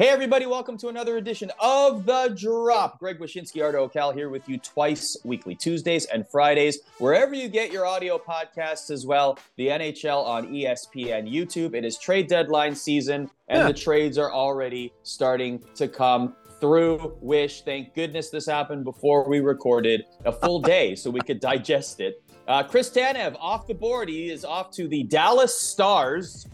Hey, everybody, welcome to another edition of The Drop. Greg Wyshynski, Arda Öcal here with you twice weekly, Tuesdays and Fridays, wherever you get your audio podcasts as well. The NHL on ESPN YouTube. It is trade deadline season, and yeah. the trades are already starting to come through. Wish, thank goodness this happened before we recorded a full day so we could digest it. Uh, Chris Tanev off the board. He is off to the Dallas Stars,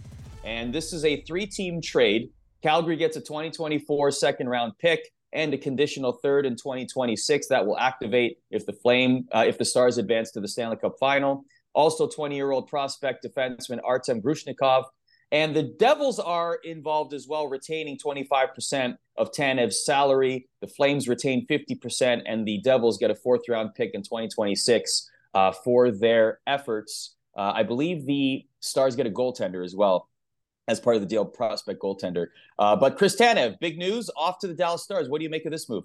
and this is a three team trade. Calgary gets a 2024 second round pick and a conditional third in 2026 that will activate if the Flame, uh, if the Stars advance to the Stanley Cup final. Also, 20 year old prospect defenseman Artem Grushnikov. And the Devils are involved as well, retaining 25% of Tanev's salary. The Flames retain 50%, and the Devils get a fourth round pick in 2026 uh, for their efforts. Uh, I believe the Stars get a goaltender as well as part of the deal, prospect goaltender. Uh, but Chris Tanev, big news, off to the Dallas Stars. What do you make of this move?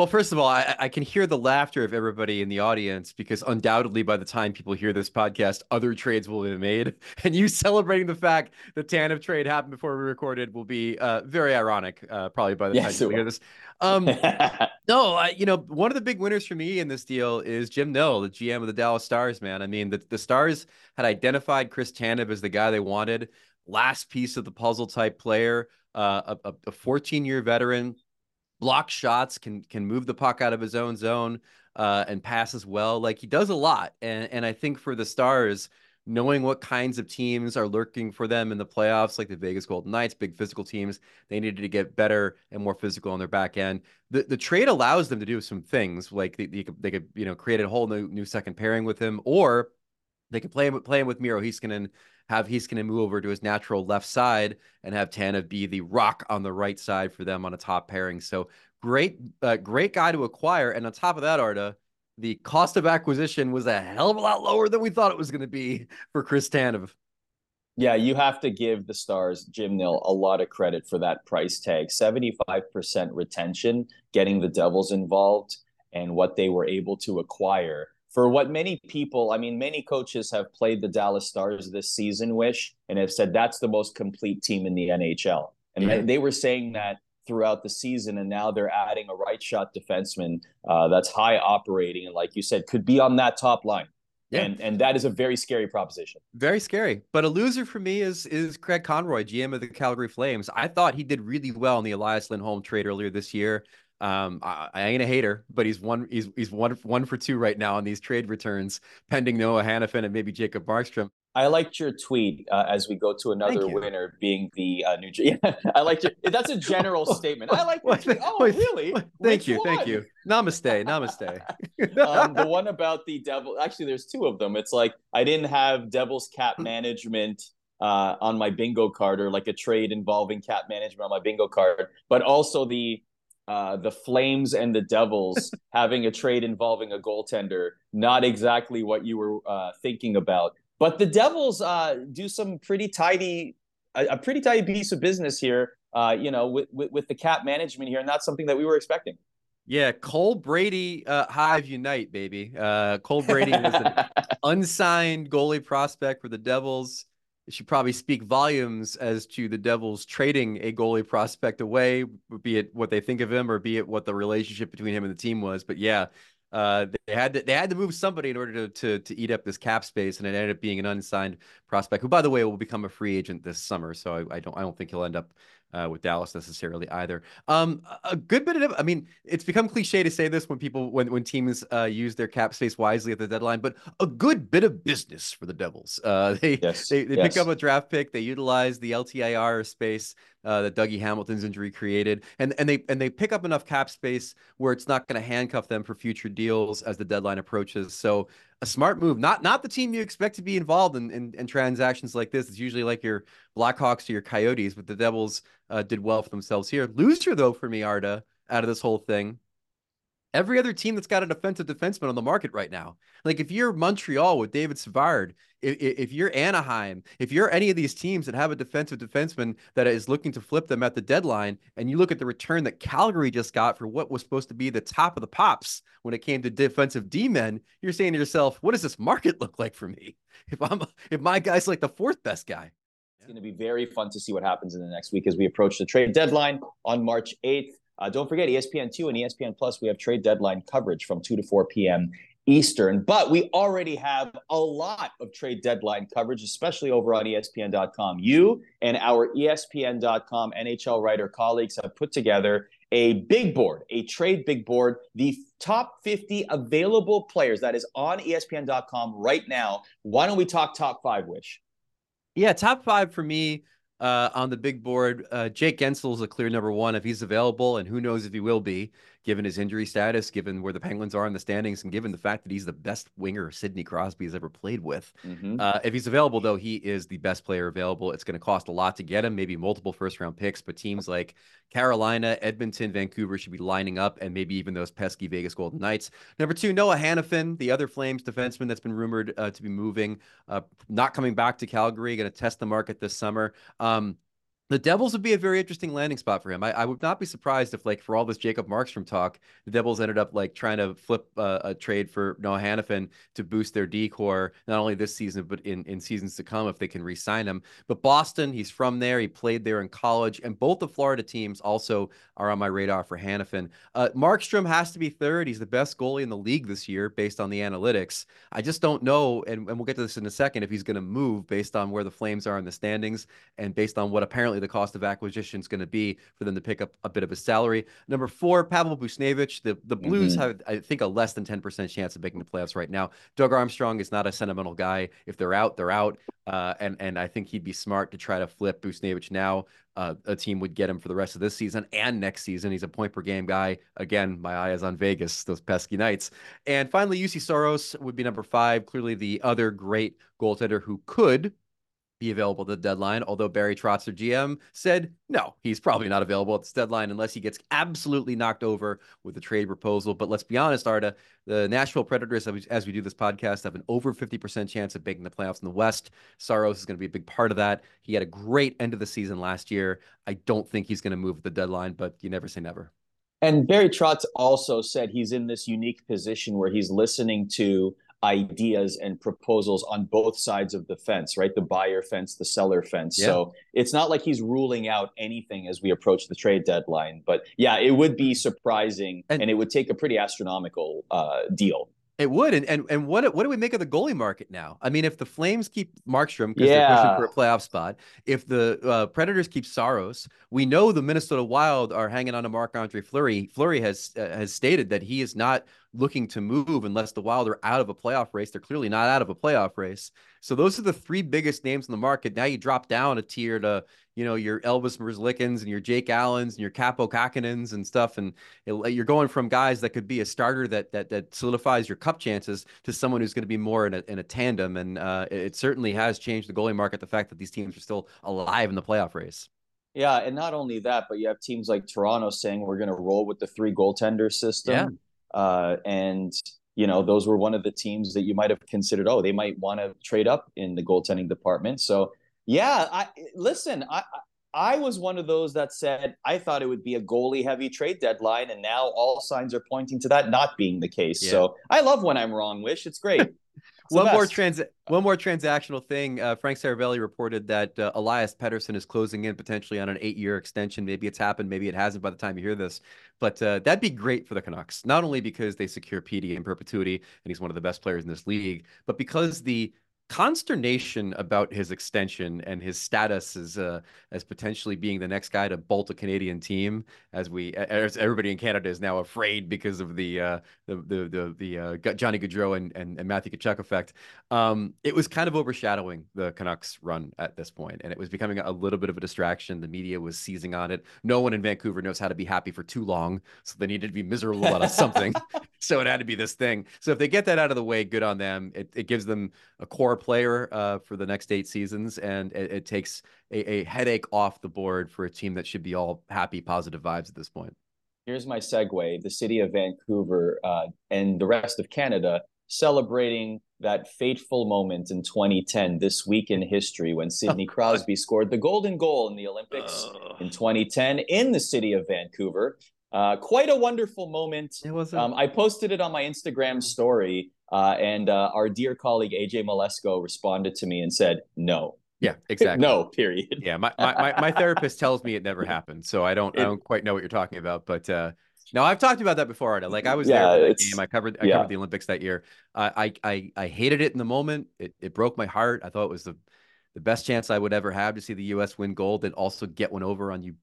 Well, first of all, I, I, can hear the laughter of everybody in the audience because undoubtedly by the time people hear this podcast, other trades will be made. And you celebrating the fact the Tanev trade happened before we recorded will be uh, very ironic, uh, probably by the yes, time you hear this. Um, no, I, you know, one of the big winners for me in this deal is Jim Nill, the GM of the Dallas Stars, man. I mean, the, the Stars had identified Chris Tanev as the guy they wanted last piece of the puzzle type player, uh, a, a 14 year veteran, block shots, can can move the puck out of his own zone, uh, and pass as well. Like he does a lot, and and I think for the Stars, knowing what kinds of teams are lurking for them in the playoffs, like the Vegas Golden Knights, big physical teams, they needed to get better and more physical on their back end. The the trade allows them to do some things, like they, they could they could you know create a whole new new second pairing with him, or they could play him play him with Miro Heiskanen have Heiskanen move over to his natural left side and have Tanev be the rock on the right side for them on a top pairing. So great, uh, great guy to acquire. And on top of that, Arda, the cost of acquisition was a hell of a lot lower than we thought it was going to be for Chris Tanev. Yeah, you have to give the Stars, Jim Nill, a lot of credit for that price tag. 75% retention, getting the Devils involved, and what they were able to acquire for what many people, I mean, many coaches have played the Dallas Stars this season, Wish, and have said that's the most complete team in the NHL. And yeah. they were saying that throughout the season, and now they're adding a right shot defenseman uh, that's high operating, and like you said, could be on that top line. Yeah. And and that is a very scary proposition. Very scary. But a loser for me is is Craig Conroy, GM of the Calgary Flames. I thought he did really well in the Elias Lindholm trade earlier this year. Um, I, I, ain't a hater, but he's one he's he's one one for two right now on these trade returns, pending Noah Hanifin and maybe Jacob Markstrom. I liked your tweet uh, as we go to another winner being the uh, New Jersey. I like your. That's a general statement. I like. Your Oh, really? Thank Which you, one? thank you. Namaste, namaste. um, the one about the devil. Actually, there's two of them. It's like I didn't have Devils cap management uh, on my bingo card or like a trade involving cap management on my bingo card, but also the uh, the Flames and the Devils having a trade involving a goaltender, not exactly what you were uh, thinking about. But the Devils uh, do some pretty tidy, a, a, pretty tidy piece of business here. Uh, you know, with, with, with the cap management here, and that's something that we were expecting. Yeah, Cole Brady, uh, Hive Unite, baby. Uh, Cole Brady was an unsigned goalie prospect for the Devils should probably speak volumes as to the Devils trading a goalie prospect away, be it what they think of him or be it what the relationship between him and the team was. But yeah, uh, they had to they had to move somebody in order to, to to eat up this cap space, and it ended up being an unsigned prospect, who by the way will become a free agent this summer. So I, I don't I don't think he'll end up uh, with Dallas necessarily either. Um, a good bit of, I mean, it's become cliche to say this when people, when when teams uh, use their cap space wisely at the deadline, but a good bit of business for the Devils. Uh, they yes. they, they yes. pick up a draft pick, they utilize the LTIR space uh, that Dougie Hamilton's injury created, and and they and they pick up enough cap space where it's not going to handcuff them for future deals as the deadline approaches. So a smart move. Not not the team you expect to be involved in, in, in transactions like this. It's usually like your Blackhawks or your Coyotes, but the Devils uh, did well for themselves here. Loser though for me, Arda, out of this whole thing every other team that's got a defensive defenseman on the market right now. Like if you're Montreal with David Savard, if, if you're Anaheim, if you're any of these teams that have a defensive defenseman that is looking to flip them at the deadline, and you look at the return that Calgary just got for what was supposed to be the top of the pops when it came to defensive D men, you're saying to yourself, what does this market look like for me? If I'm if my guy's like the fourth best guy. It's going to be very fun to see what happens in the next week as we approach the trade deadline on March 8th. Uh, don't forget ESPN2 and ESPN Plus. We have trade deadline coverage from 2 to 4 p.m. Eastern. But we already have a lot of trade deadline coverage, especially over on ESPN.com. You and our ESPN.com NHL writer colleagues have put together a big board, a trade big board, the top 50 available players that is on ESPN.com right now. Why don't we talk top five, Wish? Yeah, top five for me uh, on the big board. Uh, Jake Guentzel is a clear number one if he's available, and who knows if he will be, given his injury status, given where the Penguins are in the standings, and given the fact that he's the best winger Sidney Crosby has ever played with. Mm-hmm. Uh, if he's available, though, he is the best player available. It's going to cost a lot to get him, maybe multiple first round picks, but teams like Carolina, Edmonton, Vancouver should be lining up, and maybe even those pesky Vegas Golden Knights. Number two, Noah Hanifin, the other Flames defenseman that's been rumored uh, to be moving, uh, not coming back to Calgary, going to test the market this summer. Um, the Devils would be a very interesting landing spot for him. I, I, would not be surprised if, like, for all this Jacob Markstrom talk, the Devils ended up like trying to flip uh, a trade for Noah Hanifin to boost their decor not only this season but in in seasons to come if they can re-sign him. But Boston, he's from there. He played there in college, and both the Florida teams also are on my radar for Hanifin. Uh, Markstrom has to be third. He's the best goalie in the league this year based on the analytics. I just don't know, and, and we'll get to this in a second, if he's going to move based on where the Flames are in the standings and based on what apparently the cost of acquisition is going to be for them to pick up a bit of a salary. Number four, Pavel Buchnevich. The the Blues mm-hmm. have, I think, a less than 10% chance of making the playoffs right now. Doug Armstrong is not a sentimental guy. If they're out, they're out. Uh, and and I think he'd be smart to try to flip Buchnevich now. Uh, a team would get him for the rest of this season and next season. He's a point per game guy. Again, my eye is on Vegas, those pesky Knights. And finally, Juuse Saros would be number five. Clearly, the other great goaltender who could be available at the deadline. Although Barry Trotz, GM, said no, he's probably not available at this deadline unless he gets absolutely knocked over with a trade proposal. But let's be honest, Arda, the Nashville Predators, as we do this podcast, have an over 50% chance of making the playoffs in the West. Saros is going to be a big part of that. He had a great end of the season last year. I don't think he's going to move the deadline, but you never say never. And Barry Trotz also said he's in this unique position where he's listening to ideas and proposals on both sides of the fence, right? The buyer fence, the seller fence. Yeah. So it's not like he's ruling out anything as we approach the trade deadline. But yeah, it would be surprising and, and it would take a pretty astronomical uh, deal. It would, and and and what what do we make of the goalie market now? I mean, if the Flames keep Markstrom because yeah. they're pushing for a playoff spot, if the uh, Predators keep Saros, we know the Minnesota Wild are hanging on to Marc Andre Fleury. Fleury has uh, has stated that he is not looking to move unless the Wild are out of a playoff race. They're clearly not out of a playoff race. So those are the three biggest names in the market. Now you drop down a tier to, you know, your Elvis Merzlikins and your Jake Allens and your Kaapo Kähkönens and stuff. And it, you're going from guys that could be a starter that that that solidifies your cup chances to someone who's going to be more in a, in a tandem. And uh, it certainly has changed the goalie market. The fact that these teams are still alive in the playoff race. Yeah, and not only that, but you have teams like Toronto saying we're going to roll with the three goaltender system. Yeah uh, and you know those were one of the teams that you might have considered. Oh, they might want to trade up in the goaltending department. So yeah, I listen. I I was one of those that said I thought it would be a goalie heavy trade deadline, and now all signs are pointing to that not being the case. Yeah. So I love when I'm wrong. Wish it's great. One more trans one more transactional thing. Uh, Frank Seravalli reported that uh, Elias Pettersson is closing in potentially on an eight year extension. Maybe it's happened, maybe it hasn't by the time you hear this. But uh, that'd be great for the Canucks, not only because they secure PD in perpetuity and he's one of the best players in this league, but because the consternation about his extension and his status as uh, as potentially being the next guy to bolt a Canadian team, as we as everybody in Canada is now afraid because of the uh, the the the, the uh, Johnny Gaudreau and, and, and Matthew Tkachuk effect. Um, it was kind of overshadowing the Canucks run at this point, and it was becoming a little bit of a distraction. The media was seizing on it. No one in Vancouver knows how to be happy for too long, so they needed to be miserable about something. so it had to be this thing. So if they get that out of the way, good on them. It, it gives them a core player uh, for the next eight seasons, and it, it takes a, a, headache off the board for a team that should be all happy, positive vibes at this point. Here's my segue: the city of Vancouver uh, and the rest of Canada celebrating that fateful moment in 2010, this week in history, when Sidney Crosby scored the golden goal in the Olympics in 2010 in the city of Vancouver. Uh, quite a wonderful moment. It was. Um, I posted it on my Instagram story, uh, and uh, our dear colleague AJ Mleczko responded to me and said, "No, Yeah, exactly. no, period. Yeah, my, my, my, therapist tells me it never happened, so I don't I don't quite know what you're talking about. But uh, no, I've talked about that before, Arda. Like I was Yeah, there for that game. I covered I yeah. covered the Olympics that year. I, I I I hated it in the moment. It it broke my heart. I thought it was the the best chance I would ever have to see the U.S. win gold and also get one over on you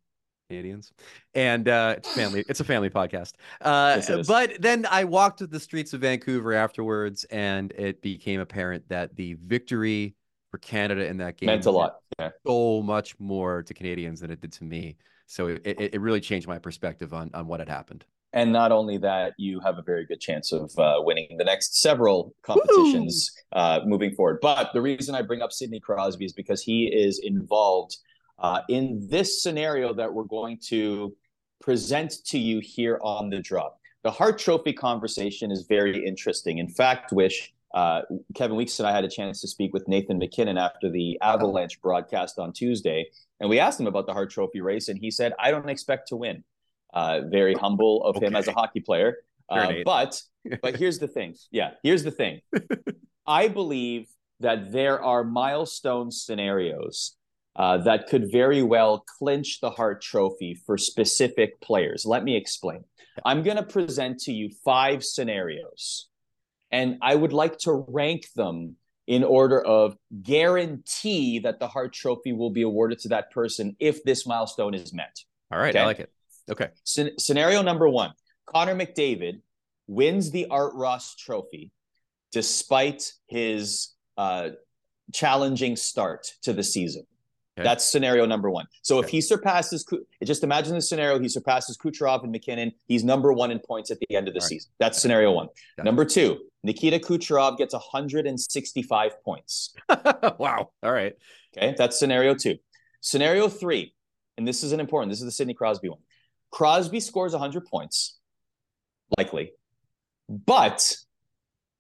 Canadians. And uh, it's family. It's a family podcast. Uh, Yes, but then I walked the streets of Vancouver afterwards, and it became apparent that the victory for Canada in that game Meant a lot. Yeah. so much more to Canadians than it did to me. So it, it, it really changed my perspective on on what had happened. And not only that, you have a very good chance of uh, winning the next several competitions uh, moving forward. But the reason I bring up Sidney Crosby is because he is involved uh, in this scenario that we're going to present to you here on the drop. The Hart Trophy conversation is very interesting. In fact, Wish, uh, Kevin Weeks and I had a chance to speak with Nathan MacKinnon after the Avalanche broadcast on Tuesday. And we asked him about the Hart Trophy race, and he said, I don't expect to win. Uh, very humble of him as a hockey player. Uh, but but here's the thing. Yeah, here's the thing. I believe that there are milestone scenarios uh, that could very well clinch the Hart Trophy for specific players. Let me explain. I'm going to present to you five scenarios, and I would like to rank them in order of guarantee that the Hart Trophy will be awarded to that person if this milestone is met. All right, Okay. I like it. Okay. Scen- scenario number one Connor McDavid wins the Art Ross Trophy despite his uh, challenging start to the season. Okay. That's scenario number one. So if he surpasses, just imagine the scenario: he surpasses Kucherov and MacKinnon. He's number one in points at the end of the All right. season. That's scenario one. Number two: Nikita Kucherov gets 165 points. wow. All right. Okay, that's scenario two. Scenario three, and this is an important. This is the Sidney Crosby one. Crosby scores 100 points, likely, but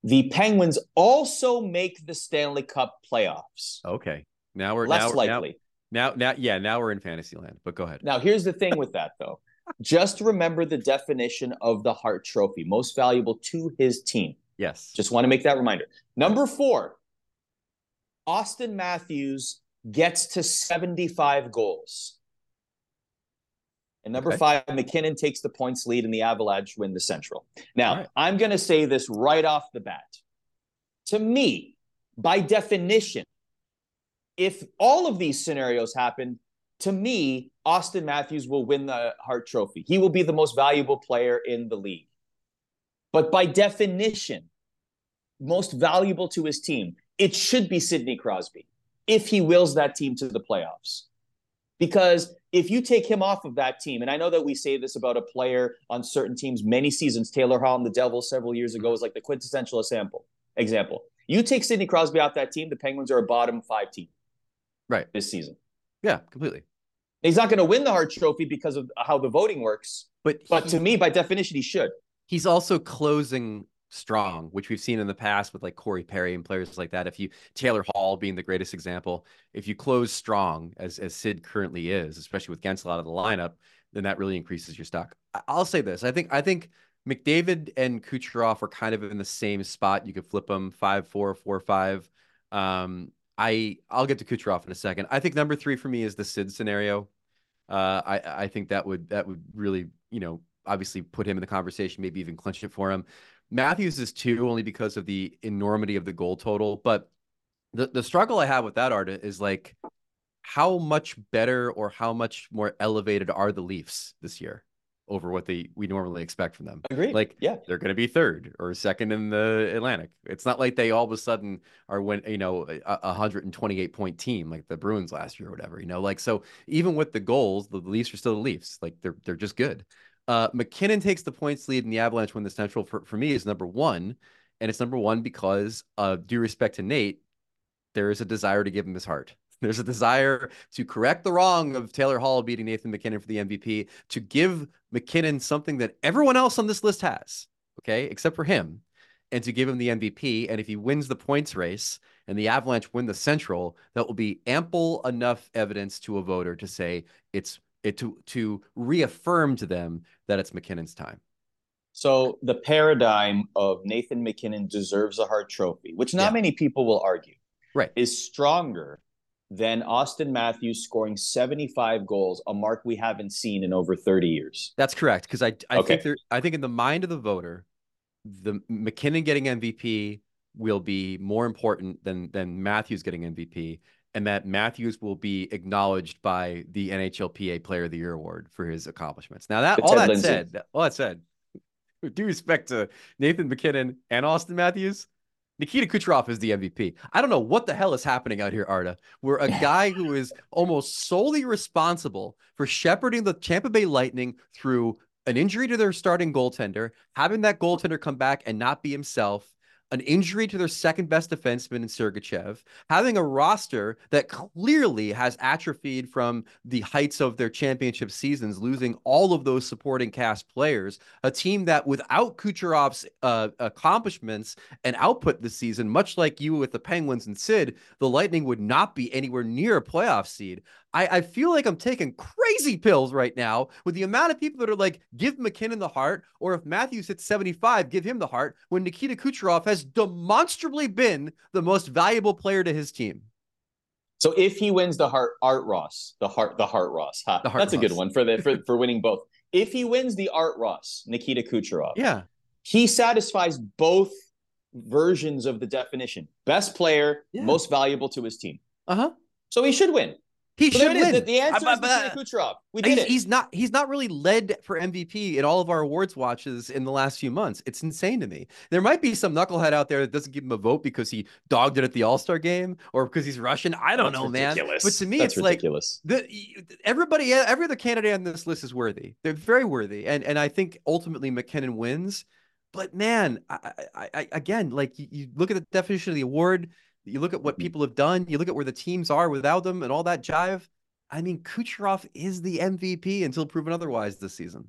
the Penguins also make the Stanley Cup playoffs. Okay. Now we're Less now, now likely. Now now yeah now we're in fantasy land. But go ahead. Now, here's the thing with that, though. Just remember the definition of the Hart Trophy: most valuable to his team. Yes. Just want to make that reminder. Number four, Austin Matthews gets to 75 goals. And number Okay. five, MacKinnon takes the points lead and the Avalanche win the Central. Now, right. I'm going to say this right off the bat. To me, by definition, if all of these scenarios happen, to me, Austin Matthews will win the Hart Trophy. He will be the most valuable player in the league. But by definition, most valuable to his team, it should be Sidney Crosby if he wills that team to the playoffs. Because if you take him off of that team, and I know that we say this about a player on certain teams many seasons, Taylor Hall and the Devils several years ago is like the quintessential example. Example. You take Sidney Crosby off that team, the Penguins are a bottom five team Right. this season. Yeah. Completely. He's not going to win the Hart Trophy because of how the voting works, But but he- to me, by definition, he should. he's also closing strong, which we've seen in the past with like Corey Perry and players like that. If you Taylor Hall being the greatest example, if you close strong as as Sid currently is, especially with Guentzel out of the lineup, then that really increases your stock. I'll say this: I think I think McDavid and Kucherov are kind of in the same spot. You could flip them five four four five. Um, I I'll get to Kucherov in a second. I think number three for me is the Sid scenario. Uh, I I think that would that would really you know obviously put him in the conversation, maybe even clinch it for him. Matthews is two only because of the enormity of the goal total, but the the struggle I have with that art is like how much better or how much more elevated are the Leafs this year over what they we normally expect from them. Agreed. Like yeah. they're going to be third or second in the Atlantic. It's not like they all of a sudden are when you know a, a 128 point team like the Bruins last year or whatever. You know, like so even with the goals, the Leafs are still the Leafs. Like they're they're just good. Uh, MacKinnon takes the points lead, in the Avalanche when the Central. For for me, is number one, and it's number one because, uh, due respect to Nate, there is a desire to give him his Hart. There's a desire to correct the wrong of Taylor Hall beating Nathan MacKinnon for the MVP, to give MacKinnon something that everyone else on this list has, okay, except for him, and to give him the MVP. And if he wins the points race and the Avalanche win the Central, that will be ample enough evidence to a voter to say it's it to to reaffirm to them that it's MacKinnon's time. So the paradigm of Nathan MacKinnon deserves a Hart Trophy, which not Yeah. many people will argue, Right. is stronger than Austin Matthews scoring 75 goals, a mark we haven't seen in over 30 years. That's correct. Because I, I okay. think there, I think in the mind of the voter, the MacKinnon getting MVP will be more important than than Matthews getting MVP, and that Matthews will be acknowledged by the NHLPA Player of the Year award for his accomplishments. Now that all that said, all that said, with due respect to Nathan MacKinnon and Austin Matthews, Nikita Kucherov is the MVP. I don't know what the hell is happening out here, Arda. Where a guy who is almost solely responsible for shepherding the Tampa Bay Lightning through an injury to their starting goaltender, having that goaltender come back and not be himself, an injury to their second best defenseman in Sergachev, having a roster that clearly has atrophied from the heights of their championship seasons, losing all of those supporting cast players, a team that without Kucherov's uh, accomplishments and output this season, much like you with the Penguins and Sid, the Lightning would not be anywhere near a playoff seed. I, I feel like I'm taking crazy pills right now with the amount of people that are like, give MacKinnon the Hart, or if Matthews hits 75, give him the Hart, when Nikita Kucherov has demonstrably been the most valuable player to his team. So if he wins the Hart, Art Ross, the Hart, the Hart Ross, huh? the Hart that's Ross. a good one for the for, for winning both. If he wins the Art Ross, Nikita Kucherov, yeah, he satisfies both versions of the definition: best player, yeah. most valuable to his team. Uh huh. So he should win. He so should win. The, the answer is Nikita Kucherov. We did he's, it. He's not. He's not really led for MVP in all of our awards watches in the last few months. It's insane to me. There might be some knucklehead out there that doesn't give him a vote because he dogged it at the All Star game or because he's Russian. I don't That's know, ridiculous. man. But to me, That's it's ridiculous. like the everybody, every other candidate on this list is worthy. They're very worthy, and and I think ultimately MacKinnon wins. But man, I, I, I again, like you, you look at the definition of the award. You look at what mm-hmm. people have done. You look at where the teams are without them and all that jive I mean, Kucherov is the MVP until proven otherwise this season.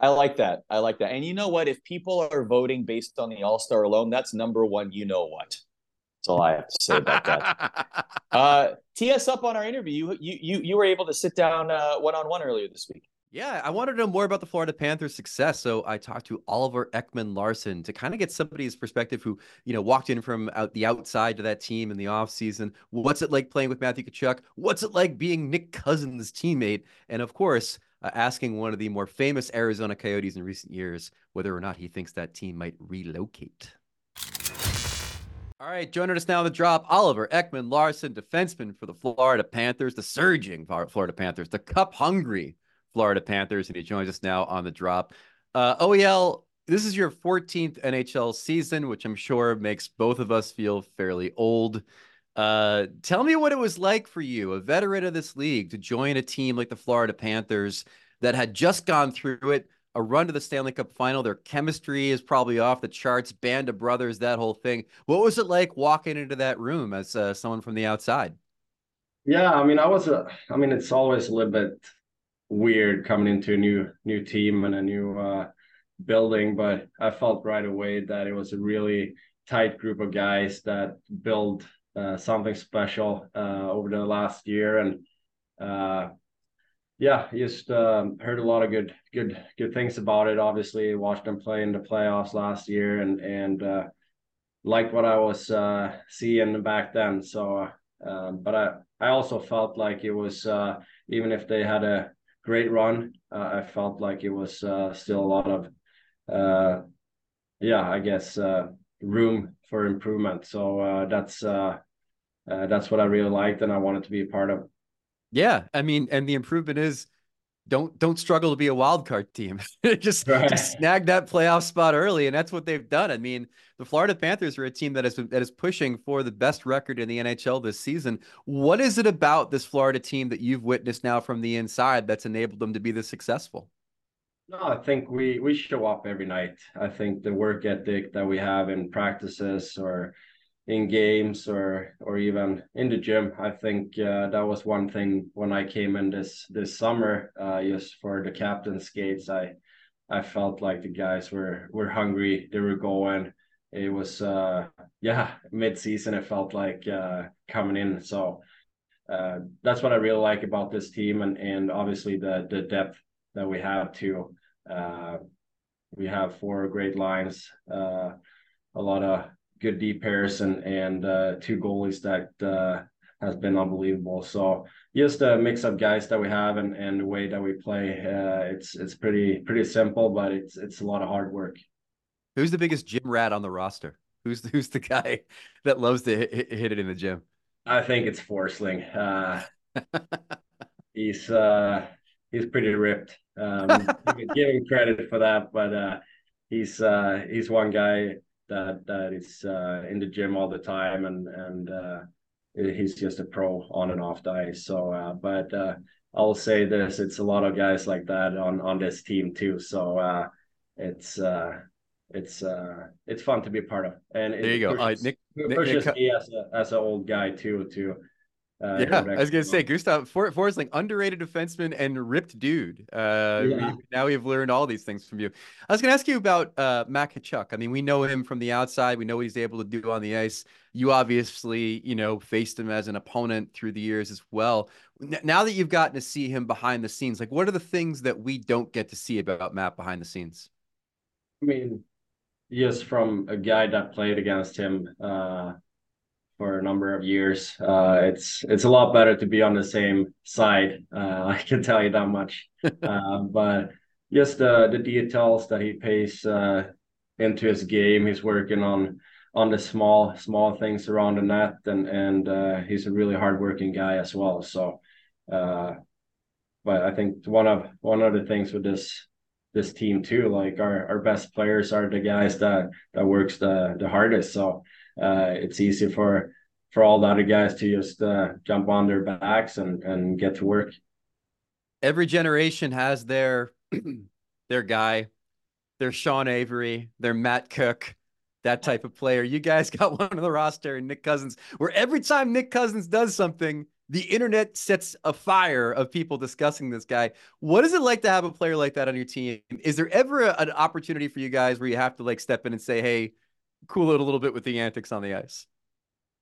I like that. I like that. And you know what? If people are voting based on the All Star alone, that's number one. You know what? That's all I have to say about that. uh, tee us up on our interview. You you you were able to sit down one on one earlier this week. Yeah, I wanted to know more about the Florida Panthers' success. So I talked to Oliver Ekman-Larsson to kind of get somebody's perspective who, you know, walked in from out the outside to that team in the offseason. What's it like playing with Matthew Tkachuk? What's it like being Nick Cousins' teammate? And of course, uh, asking one of the more famous Arizona Coyotes in recent years whether or not he thinks that team might relocate. All right, joining us now on the drop, Oliver Ekman-Larsson, defenseman for the Florida Panthers, the surging Florida Panthers, the cup hungry Florida Panthers, and he joins us now on the drop. Uh, OEL, this is your 14th NHL season, which I'm sure makes both of us feel fairly old. Uh, tell me what it was like for you, a veteran of this league, to join a team like the Florida Panthers that had just gone through it, a run to the Stanley Cup final. Their chemistry is probably off the charts, band of brothers, that whole thing. What was it like walking into that room as uh, someone from the outside? Yeah, I mean, I was, a, I mean, it's always a little bit weird coming into a new new team and a new uh, building, but I felt right away that it was a really tight group of guys that built uh, something special uh, over the last year, and uh, yeah, just um, heard a lot of good good good things about it. Obviously, watched them play in the playoffs last year, and and uh, liked what I was uh, seeing back then. So, um, but I I also felt like it was even if they had a great run. Uh, I felt like it was uh, still a lot of, uh, yeah, I guess uh, room for improvement. So uh, that's that's what I really liked, and I wanted to be a part of. Yeah, I mean, and the improvement is don't don't struggle to be a wild card team. just, right. just snag that playoff spot early, and that's what they've done. I mean, the Florida Panthers are a team that is that is pushing for the best record in the NHL this season. What is it about this Florida team that you've witnessed now from the inside that's enabled them to be this successful? No, I think we we show up every night. I think the work ethic that we have in practices or in games or or even in the gym. I think uh, that was one thing when I came in this this summer, uh, just for the captain skates. I I felt like the guys were were hungry. They were going. It was uh, yeah mid season. It felt like uh, coming in. So uh, that's what I really like about this team, and and obviously the the depth that we have too. Uh, we have four great lines. a lot of good deep pairs and and uh, two goalies that uh, has been unbelievable. So just the mix of guys that we have and, and the way that we play, uh, it's it's pretty pretty simple, but it's it's a lot of hard work. Who's the biggest gym rat on the roster? Who's who's the guy that loves to hit, hit it in the gym? I think it's Forsling. Uh, he's uh, he's pretty ripped. Um, give him credit for that, but uh, he's uh, he's one guy that that is uh, in the gym all the time, and and uh, he's just a pro on and off the ice. So, uh, but uh, I'll say this: it's a lot of guys like that on on this team too. So uh, it's uh, it's uh, it's fun to be part of. And there you go, pushes, Nick. Pushes Nick, me as a as an old guy too to uh, yeah, I was gonna say Gustav For- Forsling, underrated defenseman and ripped dude. Uh, yeah. we, now we've learned all these things from you. I was gonna ask you about uh, Matt Tkachuk. I mean, we know him from the outside. We know what he's able to do on the ice. You obviously, you know, faced him as an opponent through the years as well. N- now that you've gotten to see him behind the scenes, like, what are the things that we don't get to see about Matt behind the scenes? I mean, yes, from a guy that played against him. Uh, for a number of years. Uh, it's it's a lot better to be on the same side. Uh, I can tell you that much. uh, but just the the details that he pays uh, into his game, he's working on on the small small things around the net, and and uh, he's a really hardworking guy as well. So, uh, but I think one of one of the things with this this team too, like our our best players are the guys that that works the the hardest. So uh, it's easy for for all the other guys to just uh, jump on their backs and and get to work. Every generation has their their guy, their Sean Avery, their Matt Cooke, that type of player. You guys got one on the roster, Nick Cousins, where every time Nick Cousins does something, the internet sets a fire of people discussing this guy. What is it like to have a player like that on your team? Is there ever a, an opportunity for you guys where you have to like step in and say, "Hey"? Cool it a little bit with the antics on the ice.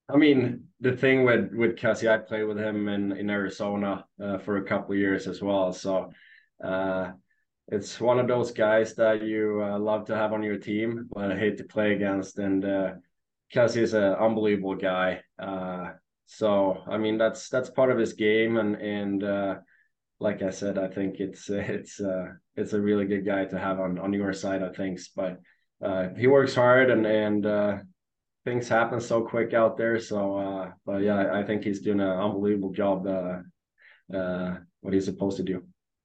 I mean, the thing with with Cassie, I played with him in in Arizona uh, for a couple years as well. So uh, it's one of those guys that you uh, love to have on your team, but I hate to play against. And uh, Cassie is an unbelievable guy. Uh, so I mean, that's that's part of his game, and and uh, like I said, I think it's it's uh, it's a really good guy to have on on your side of things, but uh, he works hard and and uh, things happen so quick out there. So, uh, but yeah, I think he's doing an unbelievable job. Uh, uh, what he's supposed to do.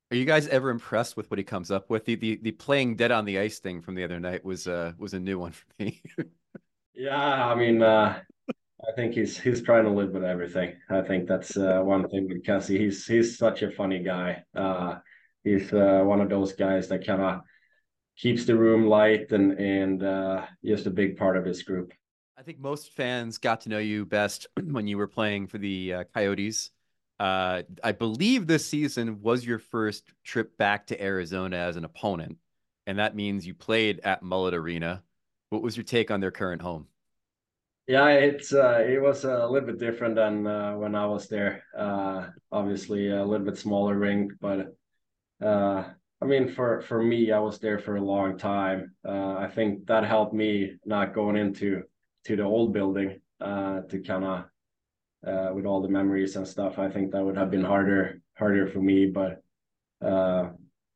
Are you guys ever impressed with what he comes up with? The the, the playing dead on the ice thing from the other night was uh was a new one for me. yeah, I mean, uh, I think he's he's trying to live with everything. I think that's uh, one thing with Cassie. He's he's such a funny guy. Uh, he's uh, one of those guys that kind of keeps the room light and and uh, just a big part of his group. I think most fans got to know you best when you were playing for the uh, Coyotes. Uh, I believe this season was your first trip back to Arizona as an opponent, and that means you played at Mullet Arena. What was your take on their current home? Yeah, it's uh, it was a little bit different than uh, when I was there. Uh, obviously, a little bit smaller rink, but uh, I mean, for for me, I was there for a long time. Uh, I think that helped me not going into to the old building uh, to kind of uh, with all the memories and stuff. I think that would have been harder harder for me, but uh,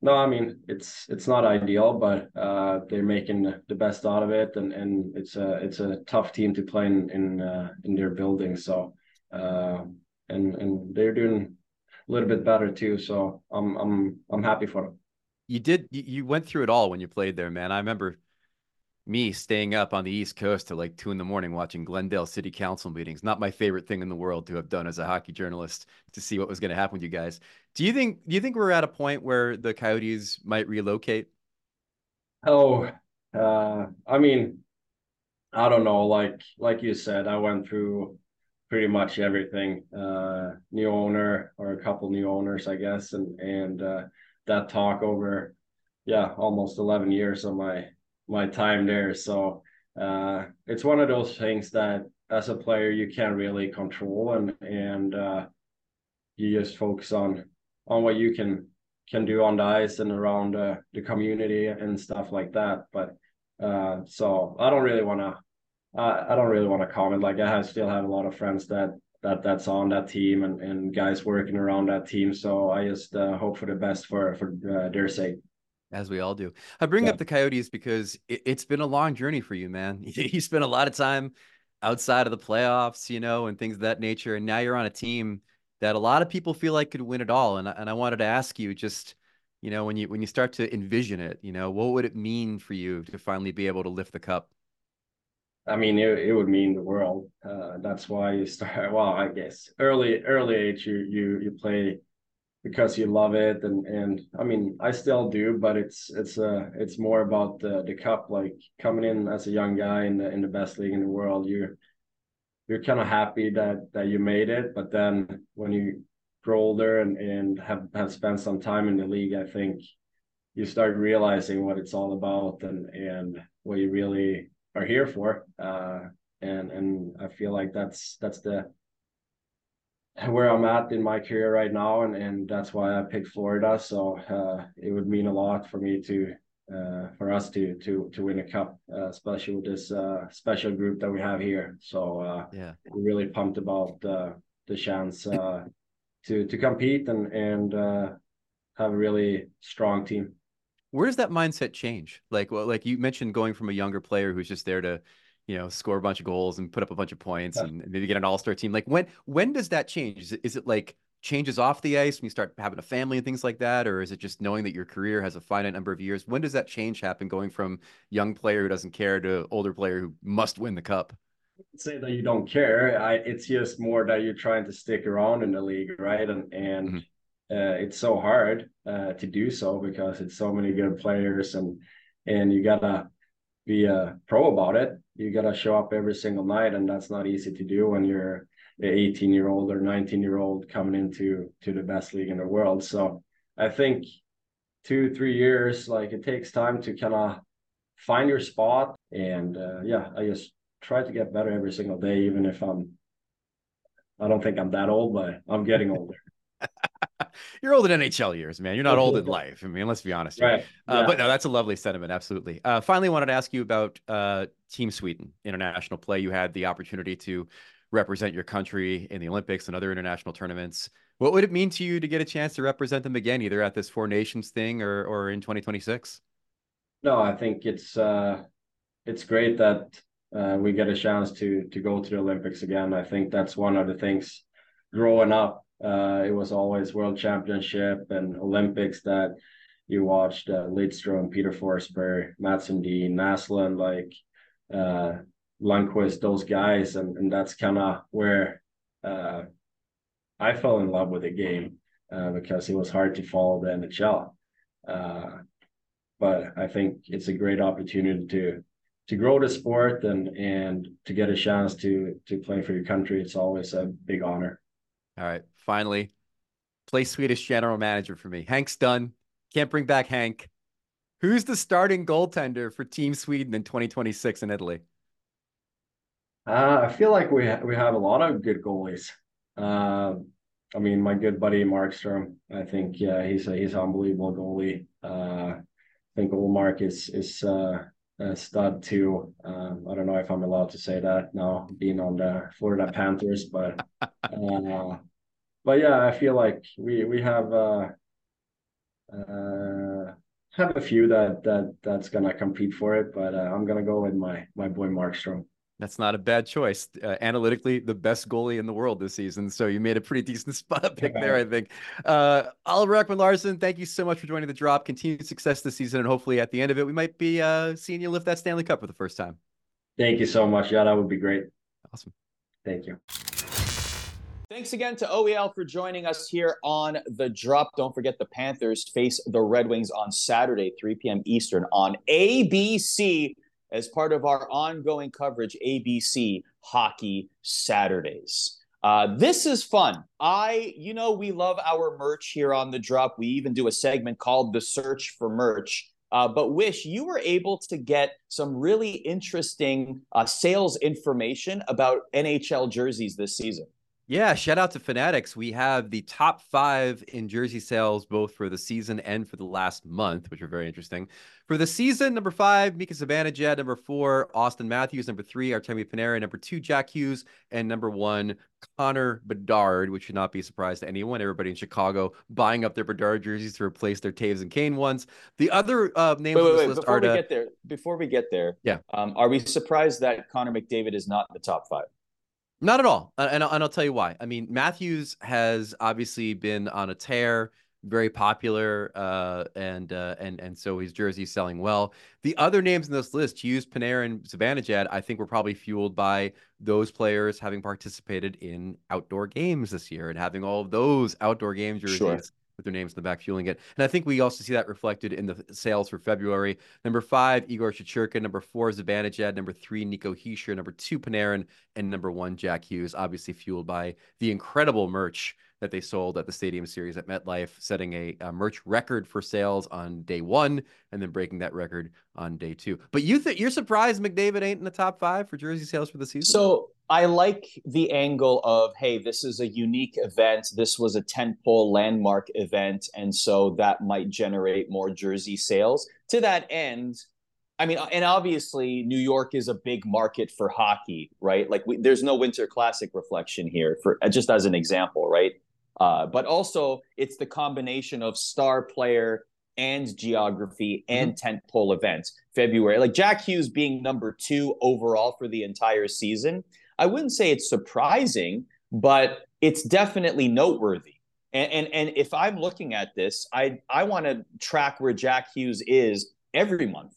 no, I mean it's it's not ideal, but uh, they're making the best out of it, and and it's a it's a tough team to play in in uh, in their building. So and and they're doing a little bit better too. So I'm I'm I'm happy for them you did you went through it all when you played there, man. I remember me staying up on the East Coast till like two in the morning watching Glendale City Council meetings. Not my favorite thing in the world to have done as a hockey journalist to see what was going to happen with you guys. Do you think do you think we're at a point where the Coyotes might relocate? Oh, uh, I mean, I don't know. Like like you said, I went through pretty much everything. Uh, new owner or a couple new owners, I guess, and and uh, that talk over yeah almost 11 years of my my time there. So uh, it's one of those things that as a player you can't really control and and uh, you just focus on on what you can can do on the ice and around uh, the community and stuff like that. But uh, so i don't really want to I don't really want to comment. Like i have, still have a lot of friends that that that's on that team and, and guys working around that team. So I just uh, hope for the best for for uh, their sake. As we all do. I bring yeah. up the Coyotes because it, has been a long journey for you, man. You spent a lot of time outside of the playoffs, you know, and things of that nature, and now you're on a team that a lot of people feel like could win it all. And and I wanted to ask you just you know when you when you start to envision it you know what would it mean for you to finally be able to lift the cup I mean, it, it would mean the world. Uh, that's why you start. Well, I guess early early age, you you you play because you love it, and and I mean, I still do, but it's it's uh it's more about the the cup. Like coming in as a young guy in the in the best league in the world, you're you're kind of happy that that you made it, but then when you grow older and and have have spent some time in the league, I think you start realizing what it's all about and and what you really are here for. Uh, and and I feel like that's that's the where I'm at in my career right now, and and that's why I picked Florida. So uh, it would mean a lot for me to uh, for us to to to win a cup, uh, especially with this uh, special group that we have here. So uh, yeah, we're really pumped about the the chance uh, to to compete and and uh, have a really strong team where does that mindset change? Like, well, like you mentioned, going from a younger player who's just there to, you know, score a bunch of goals and put up a bunch of points yeah. and maybe get an all star team. Like, when when does that change? Is it, is it like changes off the ice when you start having a family and things like that, or is it just knowing that your career has a finite number of years? When does that change happen, going from young player who doesn't care to older player who must win the cup? Say that you don't care. I, it's just more that you're trying to stick around in the league, right? And and. Mm-hmm uh, it's so hard uh, to do so because it's so many good players and and you gotta be a pro about it. You gotta show up every single night, and that's not easy to do when you're an 18 year old or 19 year old coming into to the best league in the world. So I think two three years like it takes time to kind of find your spot and uh, yeah i just try to get better every single day even if i'm i don't think i'm that old but i'm getting older you're old in NHL years, man. You're not old in life. I mean, let's be honest. Right. Uh, yeah. But no, that's a lovely sentiment. Absolutely. Uh, finally, wanted to ask you about uh, Team Sweden international play. You had the opportunity to represent your country in the Olympics and other international tournaments. What would it mean to you to get a chance to represent them again, either at this Four Nations thing or or in 2026? No, I think it's uh, it's great that uh, we get a chance to to go to the Olympics again. I think that's one of the things growing up uh, it was always World Championship and Olympics that you watched uh, Lidstrom, Peter Forsberg, Mats Sundin, Naslund, like uh, Lundqvist, those guys, and and that's kind of where uh, I fell in love with the game uh, because it was hard to follow the NHL. Uh, but I think it's a great opportunity to to grow the sport and and to get a chance to to play for your country. It's always a big honor. All right. Finally, play Swedish general manager for me. Hank's done. Can't bring back Hank. Who's the starting goaltender for Team Sweden in 2026 in Italy? Uh, I feel like we ha- we have a lot of good goalies. Uh, I mean, my good buddy Markstrom. I think yeah, he's a he's an unbelievable goalie. Uh, I think Ullmark is is uh, a stud too. Um, I don't know if I'm allowed to say that now, being on the Florida Panthers, but uh, but yeah, I feel like we we have uh, uh, have a few that that that's gonna compete for it, but uh, I'm gonna go with my my boy Markstrom. That's not a bad choice. Uh, analytically, the best goalie in the world this season. So you made a pretty decent spot pick there, I think. Uh, Oliver Ekman-Larsson, thank you so much for joining the drop. Continued success this season, and hopefully at the end of it, we might be uh, seeing you lift that Stanley Cup for the first time. Thank you so much. Yeah, that would be great. Awesome. Thank you. Thanks again to OEL for joining us here on The Drop. Don't forget the Panthers face the Red Wings on Saturday, 3 p.m. Eastern on ABC as part of our ongoing coverage, ABC Hockey Saturdays. Uh, this is fun. I, you know, we love our merch here on the drop. We even do a segment called The Search for Merch. Uh, but Wish, you were able to get some really interesting uh, sales information about NHL jerseys this season. Yeah, shout out to Fanatics. We have the top five in jersey sales, both for the season and for the last month, which are very interesting. For the season, number five, Mika Zibanejad. Number four, Austin Matthews. Number three, Artemi Panarin. Number two, Jack Hughes. And number one, Connor Bedard, which should not be a surprise to anyone. Everybody in Chicago buying up their Bedard jerseys to replace their Toews and Kane ones. The other uh, names wait, wait, wait. Before we get there, before we get there, yeah, um, are we surprised that Connor McDavid is not in the top five? Not at all. And, and I'll tell you why. I mean, Matthews has obviously been on a tear, very popular, uh, and uh, and and so his jersey selling well. The other names in this list, Hughes, Panarin, Zibanejad, I think were probably fueled by those players having participated in outdoor games this year and having all of those outdoor game jerseys. Sure with their names in the back fueling it. And I think we also see that reflected in the sales for February. Number five, Igor Shesterkin. Number four, Zibanejad. Number three, Nico Hischier. Number two, Panarin. And number one, Jack Hughes, obviously fueled by the incredible merch that they sold at the Stadium Series at MetLife, setting a, a, merch record for sales on day one and then breaking that record on day two. But you think you're surprised McDavid ain't in the top five for jersey sales for the season? So I like the angle of hey, this is a unique event. This was a tentpole landmark event, and so that might generate more jersey sales. To that end, I mean, and obviously New York is a big market for hockey, right? Like we, there's no Winter Classic reflection here for just as an example, right? Uh, but also it's the combination of star player and geography and mm-hmm. tentpole events. February, like Jack Hughes being number two overall for the entire season I wouldn't say it's surprising, but it's definitely noteworthy. And, and, and if I'm looking at this, I, I want to track where Jack Hughes is every month,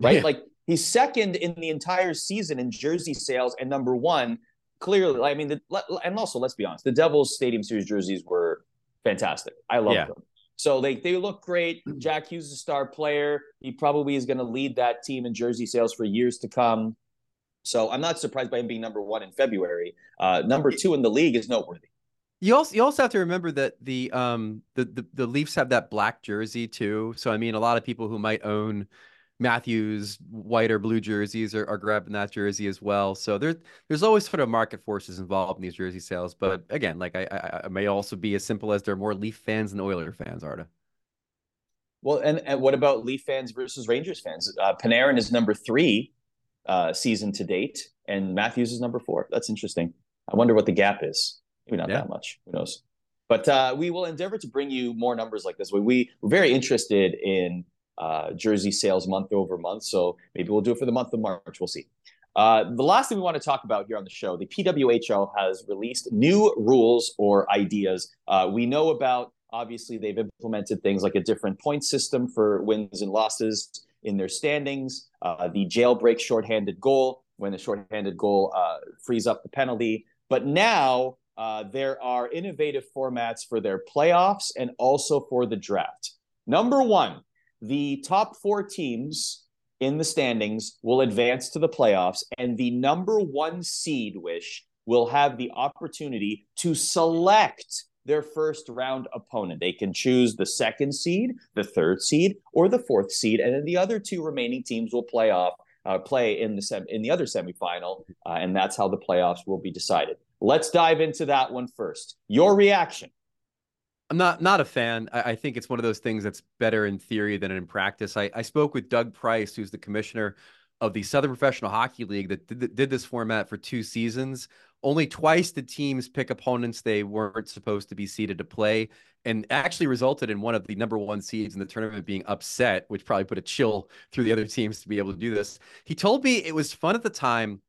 right? Yeah. Like he's second in the entire season in jersey sales and number one clearly. I mean, the, and also let's be honest, the Devils Stadium Series jerseys were fantastic. I love yeah. them. So they they look great. Jack Hughes is a star player. He probably is going to lead that team in jersey sales for years to come. So I'm not surprised by him being number one in February. Uh, number two in the league is noteworthy. You also you also have to remember that the um the, the the Leafs have that black jersey too. So I mean, a lot of people who might own Matthews white or blue jerseys are, are grabbing that jersey as well. So there's there's always sort of market forces involved in these jersey sales. But again, like I, I, I may also be as simple as there are more Leaf fans than Oiler fans, Arda. Well, and, and what about Leaf fans versus Rangers fans? Uh, Panarin is number three uh, season to date, and Matthews is number four. That's interesting. I wonder what the gap is. Maybe not yeah. that much. Who knows? But uh, we will endeavor to bring you more numbers like this. We, we we're very interested in uh, jersey sales month over month, so maybe we'll do it for the month of March. We'll see. Uh, the last thing we want to talk about here on the show, the PWHL has released new rules or ideas. Uh, we know about obviously they've implemented things like a different point system for wins and losses in their standings, uh, the jailbreak shorthanded goal when the shorthanded goal uh, frees up the penalty. But now uh, there are innovative formats for their playoffs and also for the draft. Number one, the top four teams in the standings will advance to the playoffs, and the number one seed, Wysh, will have the opportunity to select their first round opponent. They can choose the second seed, the third seed, or the fourth seed, and then the other two remaining teams will play off, uh, play in the sem- in the other semifinal, uh, and that's how the playoffs will be decided. Let's dive into that one first. Your reaction? I'm not not a fan. I, I, think it's one of those things that's better in theory than in practice. I, I spoke with Doug Price, who's the commissioner of the Southern Professional Hockey League that did, did this format for two seasons. Only twice did teams pick opponents they weren't supposed to be seeded to play, and actually resulted in one of the number one seeds in the tournament being upset, which probably put a chill through the other teams to be able to do this. He told me it was fun at the time,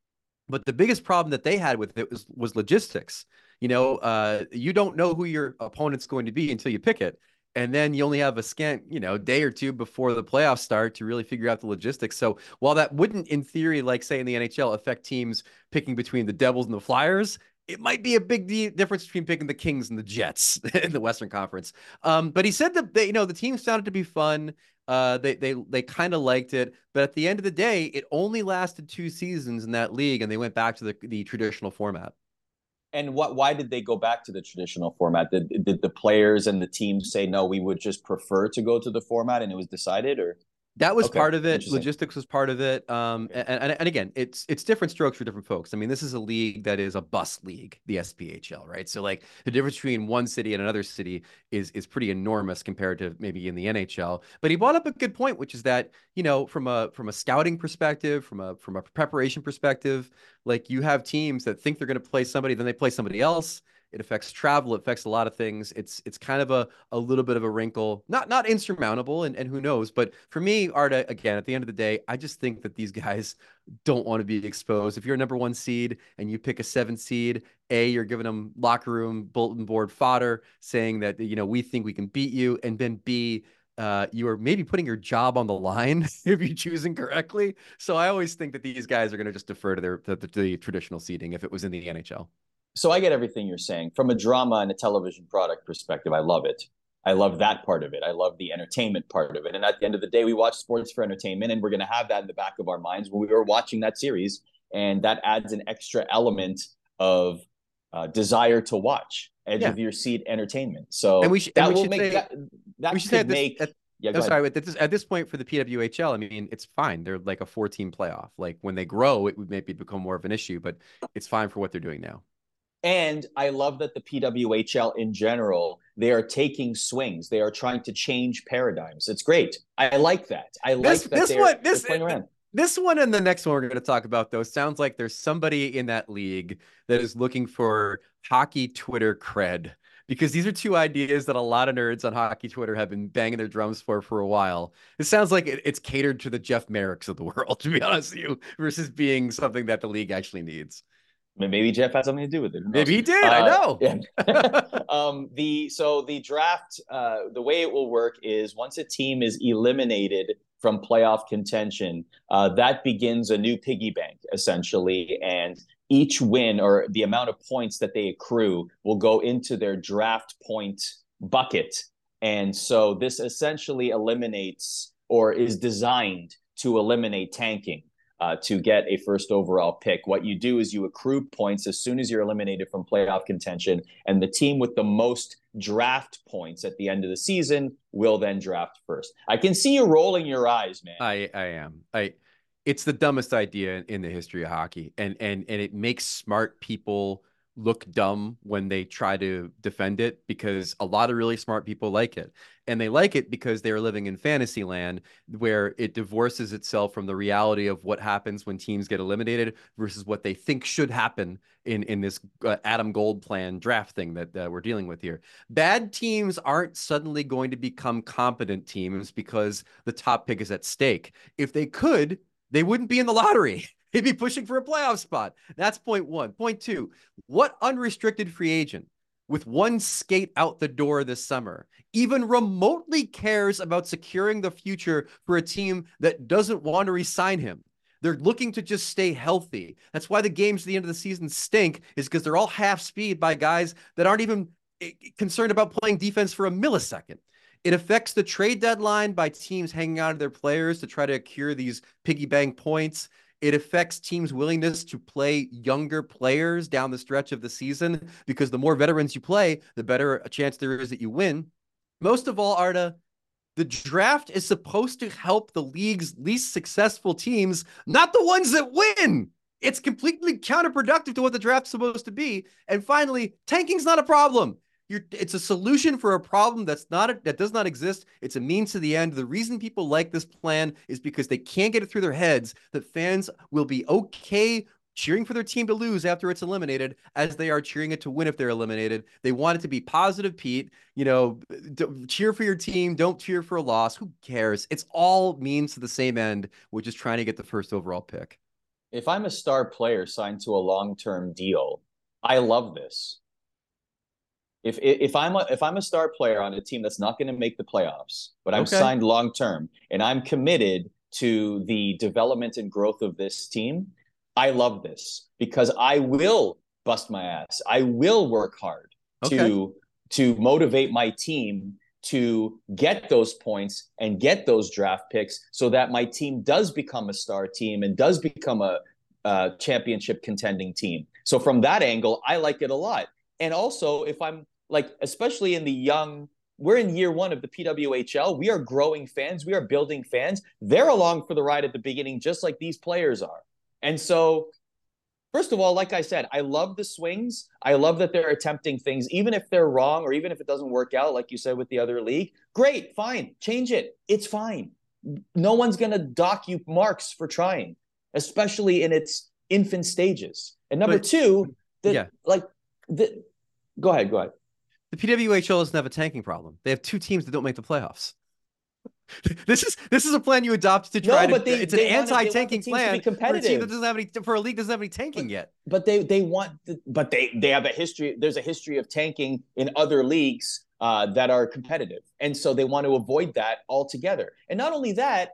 but the biggest problem that they had with it was was logistics. You know, uh, you don't know who your opponent's going to be until you pick it and then you only have a scant, you know, day or two before the playoffs start to really figure out the logistics. So while that wouldn't, in theory, like say in the NHL, affect teams picking between the Devils and the Flyers, it might be a big de- difference between picking the Kings and the Jets in the Western Conference. Um, but he said that they, you know the team sounded to be fun. Uh, they they they kind of liked it, but at the end of the day, it only lasted two seasons in that league, and they went back to the the traditional format. And what? Why did they go back to the traditional format? Did did the players and the team say no? We would just prefer to go to the format, and it was decided, or That was Okay, part of it. Logistics was part of it. Um, and, and and again, it's it's different strokes for different folks. I mean, this is a league that is a bus league, the SPHL, right? So like the difference between one city and another city is is pretty enormous compared to maybe in the NHL. But he brought up a good point, which is that you know from a from a scouting perspective, from a from a preparation perspective, like you have teams that think they're going to play somebody, then they play somebody else. It affects travel. It affects a lot of things. It's it's kind of a a little bit of a wrinkle, not not insurmountable, and, and who knows. But for me, Arda, again, at the end of the day, I just think that these guys don't want to be exposed. If you're a number one seed and you pick a seven seed, a you're giving them locker room bulletin board fodder, saying that you know we think we can beat you, and then b uh, you are maybe putting your job on the line if you choose incorrectly. So I always think that these guys are going to just defer to their the, to the traditional seating if it was in the NHL. So I get everything you're saying from a drama and a television product perspective. I love it. I love that part of it. I love the entertainment part of it. And at the end of the day, we watch sports for entertainment, and we're going to have that in the back of our minds when we were watching that series. And that adds an extra element of uh, desire to watch edge Yeah. of your seat entertainment. So And we and that we will make say- that, that we should could make. at- yeah, I'm sorry, at this, at this point for the PWHL, I mean, it's fine. They're like a 14 playoff. Like when they grow, it would maybe become more of an issue, but it's fine for what they're doing now. And I love that the PWHL in general, they are taking swings. They are trying to change paradigms. It's great. I like that. I like This- that this one- this- playing around. This one and the next one we're going to talk about, though, sounds like there's somebody in that league that is looking for hockey Twitter cred. Because these are two ideas that a lot of nerds on hockey Twitter have been banging their drums for for a while. It sounds like it, it's catered to the Jeff Mareks of the world, to be honest with you, versus being something that the league actually needs. Maybe Jeff had something to do with it. Maybe he did. I Uh, know. Yeah. um, the so the draft, uh, the way it will work is once a team is eliminated from playoff contention, uh, that begins a new piggy bank essentially, and each win or the amount of points that they accrue will go into their draft point bucket, and so this essentially eliminates or is designed to eliminate tanking uh, to get a first overall pick. What you do is you accrue points as soon as you're eliminated from playoff contention, and the team with the most draft points at the end of the season will then draft first. I can see you rolling your eyes, man. I I am. I it's the dumbest idea in, the history of hockey. And and and it makes smart people look dumb when they try to defend it because a lot of really smart people like it. And they like it because they're living in fantasy land where it divorces itself from the reality of what happens when teams get eliminated versus what they think should happen in in this uh, Adam Gold plan draft thing that uh, we're dealing with here. Bad teams aren't suddenly going to become competent teams because the top pick is at stake. If they could, they wouldn't be in the lottery. They'd be pushing for a playoff spot. That's point one. Point two, what unrestricted free agent with one skate out the door this summer even remotely cares about securing the future for a team that doesn't want to resign him? They're looking to just stay healthy. That's why the games at the end of the season stink, is because they're all half speed by guys that aren't even eh, concerned about playing defense for a millisecond. It affects the trade deadline by teams hanging out of their players to try to accrue these piggy bank points. It affects teams' willingness to play younger players down the stretch of the season because the more veterans you play, the better a chance there is that you win. Most of all, Arda, the draft is supposed to help the league's least successful teams, not the ones that win. It's completely counterproductive to what the draft's supposed to be. And finally, tanking's not a problem. You're, it's a solution for a problem that's not a, that does not exist. It's a means to the end. The reason people like this plan is because they can't get it through their heads that fans will be okay cheering for their team to lose after it's eliminated as they are cheering it to win if they're eliminated. They want it to be positive, Pete. You know, cheer for your team, don't cheer for a loss. Who cares? It's all means to the same end, which is trying to get the first overall pick. If I'm a star player signed to a long-term deal, I love this. If if I'm a if I'm a star player on a team that's not going to make the playoffs, but I'm Okay. signed long term and I'm committed to the development and growth of this team, I love this because I will bust my ass. I will work hard Okay. to to motivate my team to get those points and get those draft picks so that my team does become a star team and does become a, a championship contending team. So from that angle, I like it a lot. And also, if I'm like, especially in the young we're in year one of the PWHL. We are growing fans. We are building fans. They're along for the ride at the beginning, just like these players are. And so, first of all, like I said, I love the swings. I love that they're attempting things, even if they're wrong or even if it doesn't work out, like you said with the other league. Great, fine, change it. It's fine. No one's going to dock you marks for trying, especially in its infant stages. And number but, two, the, yeah. like the, go ahead, go ahead. The PWHL doesn't have a tanking problem. They have two teams that don't make the playoffs. this is this is a plan you adopt to try no, but to. They, it's they an anti-tanking plan for a team that doesn't have any for a league doesn't have any tanking but, yet. But they they want, the, but they they have a history. There's a history of tanking in other leagues uh, that are competitive, and so they want to avoid that altogether. And not only that,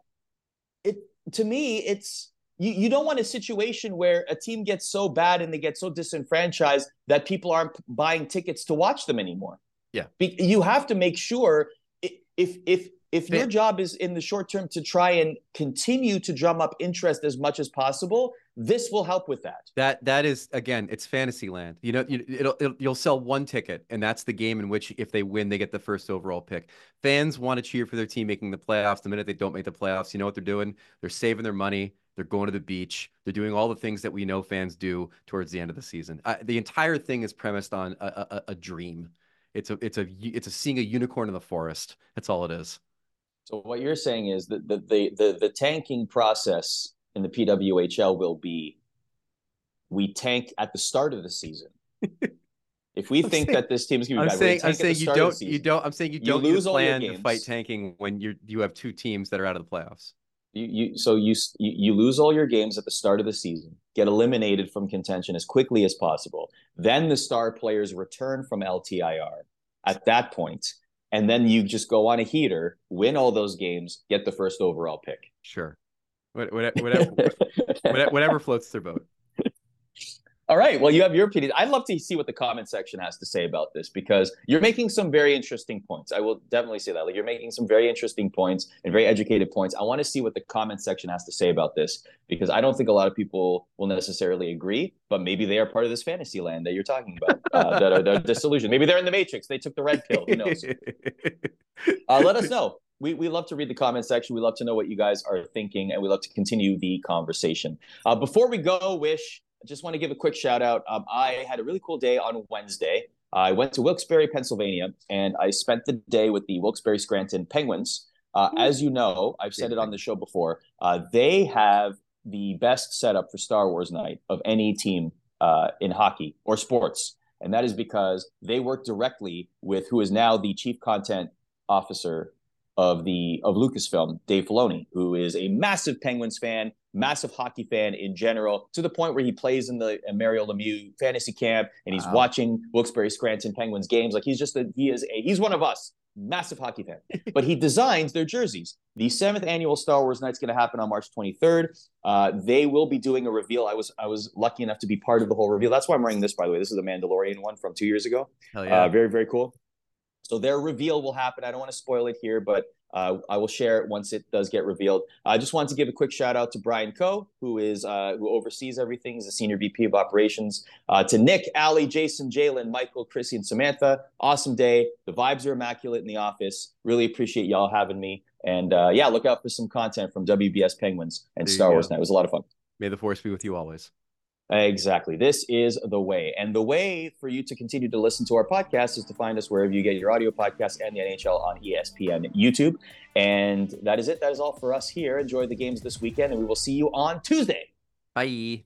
it to me it's you, you don't want a situation where a team gets so bad and they get so disenfranchised that people aren't buying tickets to watch them anymore. Yeah. Be, you have to make sure if if if your job is in the short term to try and continue to drum up interest as much as possible, this will help with that. That that is again, it's fantasy land. You know, you, it'll, it'll, you'll sell one ticket, and that's the game in which if they win, they get the first overall pick. Fans want to cheer for their team making the playoffs. The minute they don't make the playoffs, you know what they're doing? They're saving their money. They're going to the beach. They're doing all the things that we know fans do towards the end of the season. the entire thing is premised on a, a, a dream. It's a it's a it's a seeing a unicorn in the forest. That's all it is. So what you're saying is that the the the, the tanking process in the PWHL will be we tank at the start of the season. if we I'm think saying, that this team is going to be I'm bad, saying, I'm saying you don't you don't I'm saying you don't you lose plan to fight tanking when you're you have two teams that are out of the playoffs. You, you so you, you lose all your games at the start of the season, get eliminated from contention as quickly as possible. Then the star players return from LTIR at that point, and then you just go on a heater, win all those games, get the first overall pick. Sure, whatever, whatever, whatever floats their boat. All right. Well, you have your opinion. I'd love to see what the comment section has to say about this because you're making some very interesting points. I will definitely say that. Like you're making some very interesting points and very educated points. I want to see what the comment section has to say about this because I don't think a lot of people will necessarily agree, but maybe they are part of this fantasy land that you're talking about uh, that, are, that are disillusioned. Maybe they're in the Matrix. They took the red pill. Who knows? Uh, let us know. We, we love to read the comment section. We love to know what you guys are thinking, and we love to continue the conversation. Uh, before we go, Wysh, I just want to give a quick shout out. Um, I had a really cool day on Wednesday. I went to Wilkes-Barre, Pennsylvania, and I spent the day with the Wilkes-Barre Scranton Penguins. Uh, as you know, I've said it on the show before. Uh, they have the best setup for Star Wars night of any team uh, in hockey or sports, and that is because they work directly with who is now the chief content officer of the of Lucasfilm, Dave Filoni, who is a massive Penguins fan, massive hockey fan in general, to the point where he plays in the Mario Lemieux fantasy camp and he's wow. watching Wilkes-Barre Scranton Penguins games. Like he's just a he is a he's one of us, massive hockey fan. but he designs their jerseys. The seventh annual Star Wars Night's going to happen on March 23rd. Uh, they will be doing a reveal. I was I was lucky enough to be part of the whole reveal. That's why I'm wearing this, by the way. This is the Mandalorian one from two years ago. Hell yeah. Uh, very very cool. So their reveal will happen. I don't want to spoil it here, but uh, I will share it once it does get revealed. I just wanted to give a quick shout out to Brian Coe, who is uh, who oversees everything. He's the senior VP of operations. Uh, to Nick, Ali, Jason, Jalen, Michael, Chrissy, and Samantha. Awesome day. The vibes are immaculate in the office. Really appreciate y'all having me. And uh, yeah, look out for some content from WBS Penguins and Star Wars Night. It was a lot of fun. May the force be with you always. Exactly. This is the way. And the way for you to continue to listen to our podcast is to find us wherever you get your audio podcast and the NHL on ESPN YouTube. And that is it. That is all for us here. Enjoy the games this weekend, and we will see you on Tuesday. Bye.